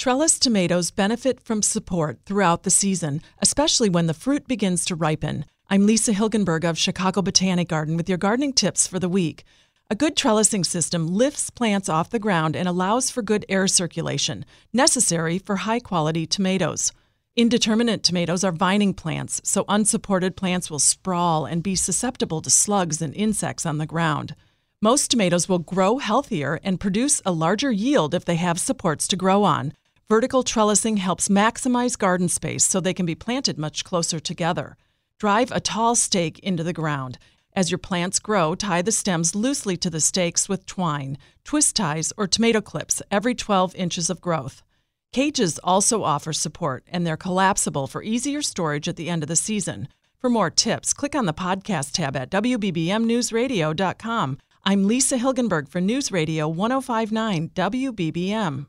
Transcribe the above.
Trellis tomatoes benefit from support throughout the season, especially when the fruit begins to ripen. I'm Lisa Hilgenberg of Chicago Botanic Garden with your gardening tips for the week. A good trellising system lifts plants off the ground and allows for good air circulation, necessary for high quality tomatoes. Indeterminate tomatoes are vining plants, so unsupported plants will sprawl and be susceptible to slugs and insects on the ground. Most tomatoes will grow healthier and produce a larger yield if they have supports to grow on. Vertical trellising helps maximize garden space so they can be planted much closer together. Drive a tall stake into the ground. As your plants grow, tie the stems loosely to the stakes with twine, twist ties, or tomato clips every 12 inches of growth. Cages also offer support, and they're collapsible for easier storage at the end of the season. For more tips, click on the podcast tab at WBBMNewsRadio.com. I'm Lisa Hilgenberg for News Radio 1059 WBBM.